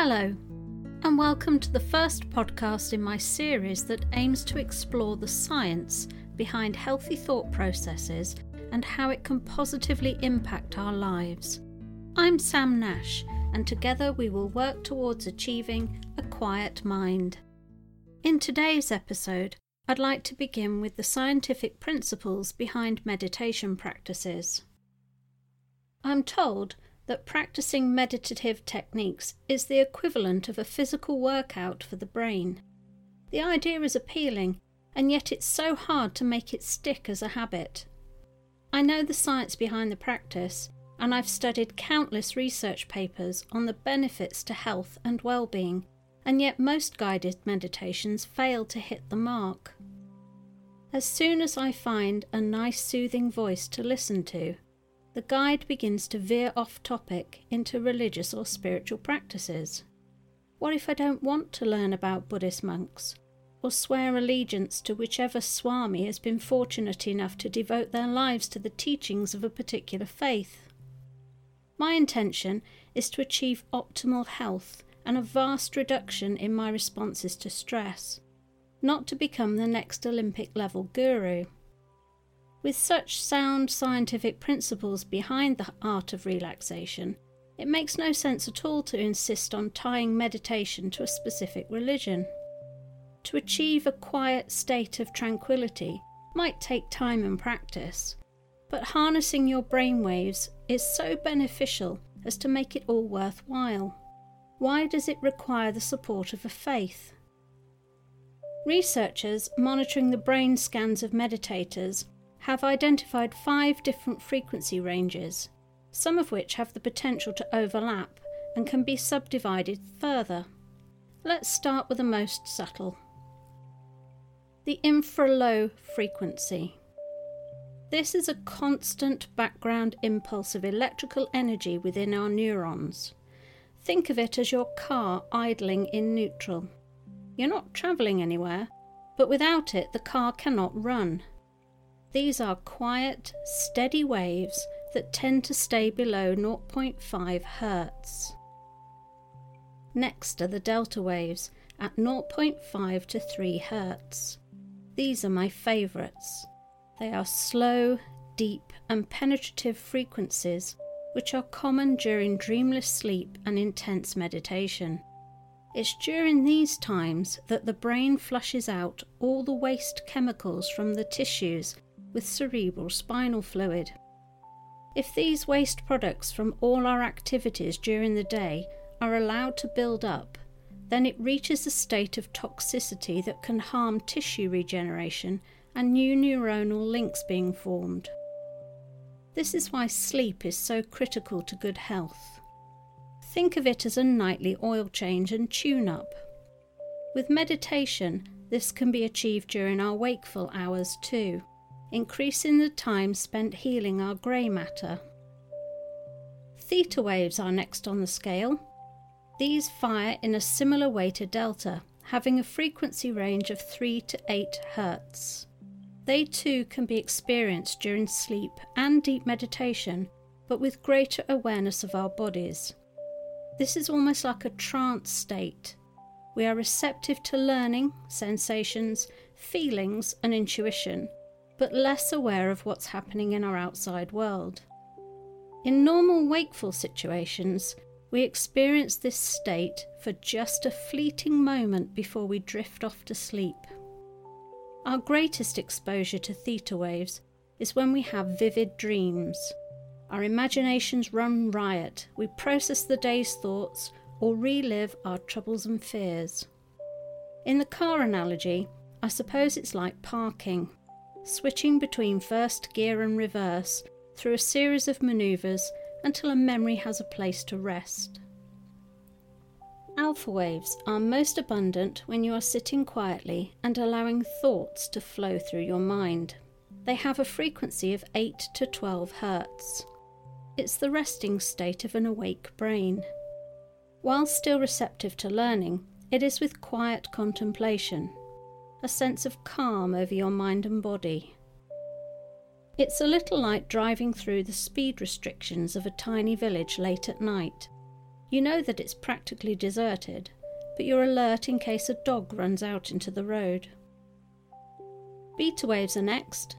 Hello, and welcome to the first podcast in my series that aims to explore the science behind healthy thought processes and how it can positively impact our lives. I'm Sam Nash, and together we will work towards achieving a quiet mind. In today's episode, I'd like to begin with the scientific principles behind meditation practices. I'm told that practicing meditative techniques is the equivalent of a physical workout for the brain. The idea is appealing, and yet it's so hard to make it stick as a habit. I know the science behind the practice, and I've studied countless research papers on the benefits to health and well being, and yet most guided meditations fail to hit the mark. As soon as I find a nice soothing voice to listen to, the guide begins to veer off topic into religious or spiritual practices. What if I don't want to learn about Buddhist monks, or swear allegiance to whichever Swami has been fortunate enough to devote their lives to the teachings of a particular faith? My intention is to achieve optimal health and a vast reduction in my responses to stress, not to become the next Olympic level guru. With such sound scientific principles behind the art of relaxation, it makes no sense at all to insist on tying meditation to a specific religion. To achieve a quiet state of tranquility might take time and practice, but harnessing your brainwaves is so beneficial as to make it all worthwhile. Why does it require the support of a faith? Researchers monitoring the brain scans of meditators have identified five different frequency ranges, some of which have the potential to overlap and can be subdivided further. Let's start with the most subtle the infralow frequency. This is a constant background impulse of electrical energy within our neurons. Think of it as your car idling in neutral. You're not travelling anywhere, but without it, the car cannot run. These are quiet, steady waves that tend to stay below 0.5 Hz. Next are the delta waves at 0.5 to 3 Hz. These are my favourites. They are slow, deep, and penetrative frequencies which are common during dreamless sleep and intense meditation. It's during these times that the brain flushes out all the waste chemicals from the tissues with cerebral spinal fluid. If these waste products from all our activities during the day are allowed to build up, then it reaches a state of toxicity that can harm tissue regeneration and new neuronal links being formed. This is why sleep is so critical to good health. Think of it as a nightly oil change and tune up. With meditation, this can be achieved during our wakeful hours too increasing the time spent healing our grey matter. Theta waves are next on the scale. These fire in a similar way to delta, having a frequency range of 3 to 8 Hz. They too can be experienced during sleep and deep meditation, but with greater awareness of our bodies. This is almost like a trance state. We are receptive to learning, sensations, feelings, and intuition, but less aware of what's happening in our outside world. In normal wakeful situations, we experience this state for just a fleeting moment before we drift off to sleep. Our greatest exposure to theta waves is when we have vivid dreams. Our imaginations run riot, we process the day's thoughts or relive our troubles and fears. In the car analogy, I suppose it's like parking switching between first gear and reverse through a series of manoeuvres until a memory has a place to rest. Alpha waves are most abundant when you are sitting quietly and allowing thoughts to flow through your mind. They have a frequency of 8 to 12 Hz. It's the resting state of an awake brain. While still receptive to learning, it is with quiet contemplation, a sense of calm over your mind and body. It's a little like driving through the speed restrictions of a tiny village late at night. You know that it's practically deserted, but you're alert in case a dog runs out into the road. Beta waves are next.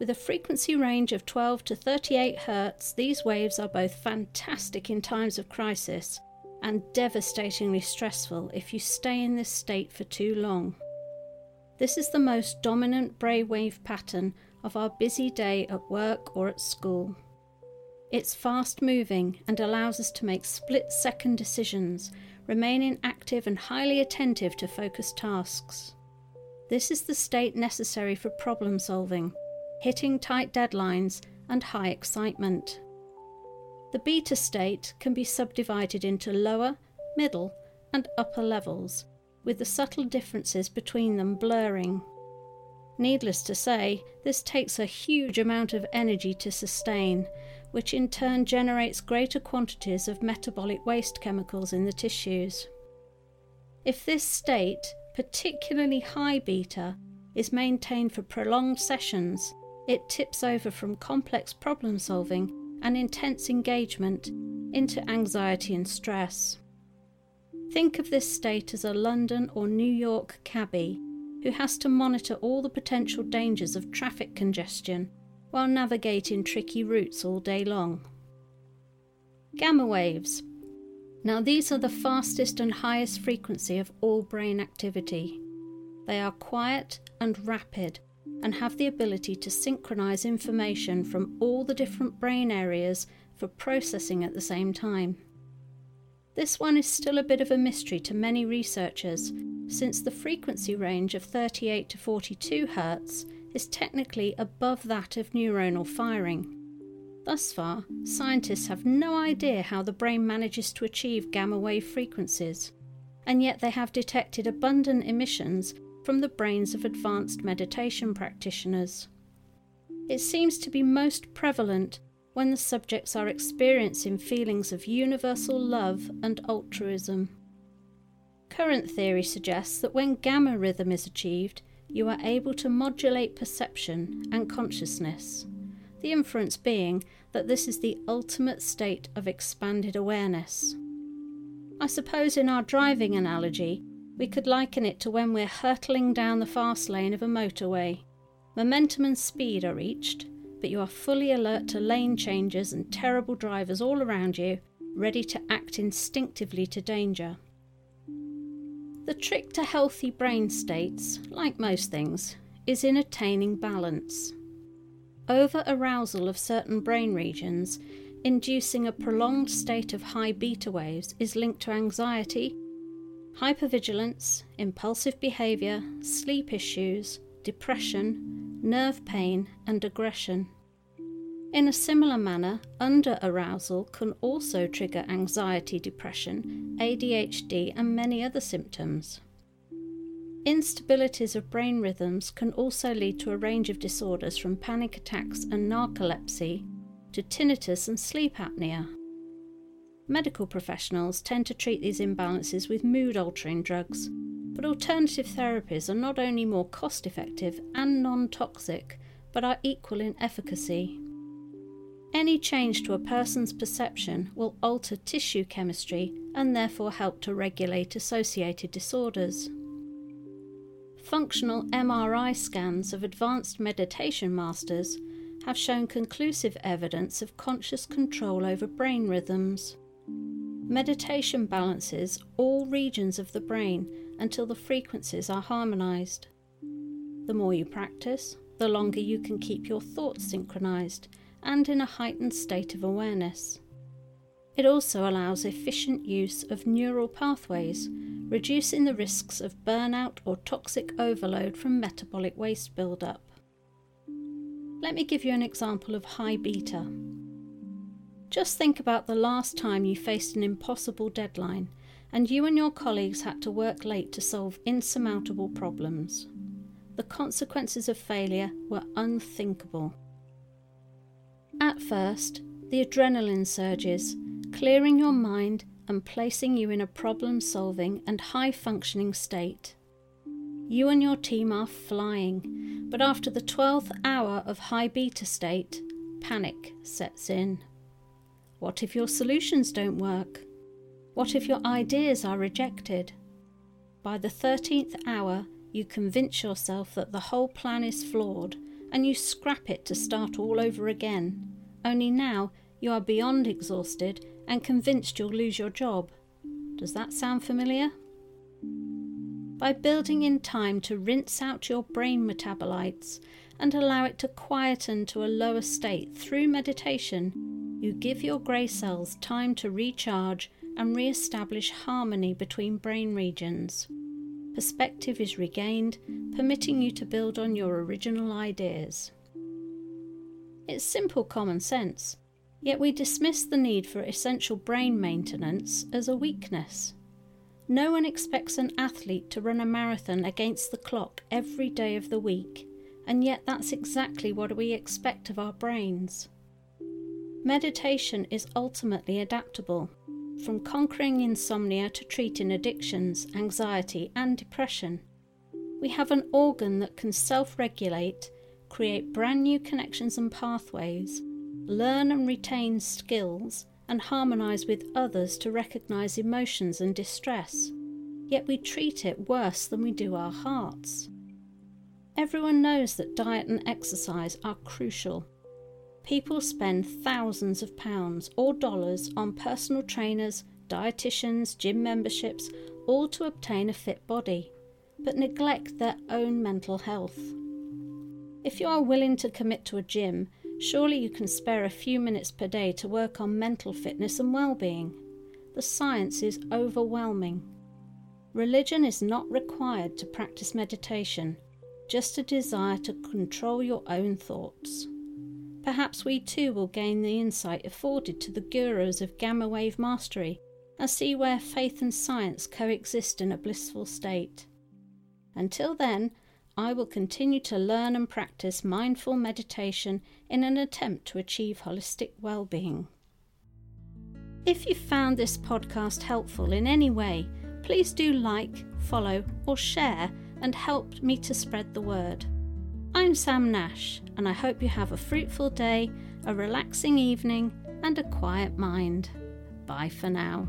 With a frequency range of 12 to 38 Hz, these waves are both fantastic in times of crisis and devastatingly stressful if you stay in this state for too long. This is the most dominant brainwave pattern of our busy day at work or at school. It's fast moving and allows us to make split second decisions, remaining active and highly attentive to focused tasks. This is the state necessary for problem solving, hitting tight deadlines, and high excitement. The beta state can be subdivided into lower, middle, and upper levels, with the subtle differences between them blurring. Needless to say, this takes a huge amount of energy to sustain, which in turn generates greater quantities of metabolic waste chemicals in the tissues. If this state, particularly high beta, is maintained for prolonged sessions, it tips over from complex problem solving and intense engagement into anxiety and stress. Think of this state as a London or New York cabbie who has to monitor all the potential dangers of traffic congestion while navigating tricky routes all day long. Gamma waves. Now, these are the fastest and highest frequency of all brain activity. They are quiet and rapid and have the ability to synchronize information from all the different brain areas for processing at the same time. This one is still a bit of a mystery to many researchers, since the frequency range of 38 to 42 Hz is technically above that of neuronal firing. Thus far, scientists have no idea how the brain manages to achieve gamma wave frequencies, and yet they have detected abundant emissions from the brains of advanced meditation practitioners. It seems to be most prevalent when the subjects are experiencing feelings of universal love and altruism. Current theory suggests that when gamma rhythm is achieved, you are able to modulate perception and consciousness, the inference being that this is the ultimate state of expanded awareness. I suppose in our driving analogy, we could liken it to when we're hurtling down the fast lane of a motorway. Momentum and speed are reached, but you are fully alert to lane changes and terrible drivers all around you, ready to act instinctively to danger. The trick to healthy brain states, like most things, is in attaining balance. Over arousal of certain brain regions, inducing a prolonged state of high beta waves, is linked to anxiety, hypervigilance, impulsive behaviour, sleep issues, depression, nerve pain, and aggression. In a similar manner, under arousal can also trigger anxiety, depression, ADHD, and many other symptoms. Instabilities of brain rhythms can also lead to a range of disorders from panic attacks and narcolepsy to tinnitus and sleep apnea. Medical professionals tend to treat these imbalances with mood altering drugs, but alternative therapies are not only more cost effective and non toxic, but are equal in efficacy. Any change to a person's perception will alter tissue chemistry and therefore help to regulate associated disorders. Functional MRI scans of advanced meditation masters have shown conclusive evidence of conscious control over brain rhythms. Meditation balances all regions of the brain until the frequencies are harmonized. The more you practice, the longer you can keep your thoughts synchronized and in a heightened state of awareness. It also allows efficient use of neural pathways, reducing the risks of burnout or toxic overload from metabolic waste buildup. Let me give you an example of high beta. Just think about the last time you faced an impossible deadline and you and your colleagues had to work late to solve insurmountable problems. The consequences of failure were unthinkable. At first, the adrenaline surges, clearing your mind and placing you in a problem solving and high functioning state. You and your team are flying, but after the 12th hour of high beta state, panic sets in. What if your solutions don't work? What if your ideas are rejected? By the 13th hour, you convince yourself that the whole plan is flawed and you scrap it to start all over again. Only now you are beyond exhausted and convinced you'll lose your job. Does that sound familiar? By building in time to rinse out your brain metabolites and allow it to quieten to a lower state through meditation, you give your grey cells time to recharge and re establish harmony between brain regions. Perspective is regained, permitting you to build on your original ideas. It's simple common sense, yet we dismiss the need for essential brain maintenance as a weakness. No one expects an athlete to run a marathon against the clock every day of the week, and yet that's exactly what we expect of our brains. Meditation is ultimately adaptable from conquering insomnia to treating addictions, anxiety, and depression. We have an organ that can self regulate, create brand new connections and pathways, learn and retain skills, and harmonise with others to recognise emotions and distress. Yet we treat it worse than we do our hearts. Everyone knows that diet and exercise are crucial people spend thousands of pounds or dollars on personal trainers, dietitians, gym memberships, all to obtain a fit body, but neglect their own mental health. If you are willing to commit to a gym, surely you can spare a few minutes per day to work on mental fitness and well being. The science is overwhelming. Religion is not required to practice meditation, just a desire to control your own thoughts. Perhaps we too will gain the insight afforded to the gurus of gamma wave mastery and see where faith and science coexist in a blissful state. Until then, I will continue to learn and practice mindful meditation in an attempt to achieve holistic well being. If you found this podcast helpful in any way, please do like, follow, or share and help me to spread the word. I'm Sam Nash, and I hope you have a fruitful day, a relaxing evening, and a quiet mind. Bye for now.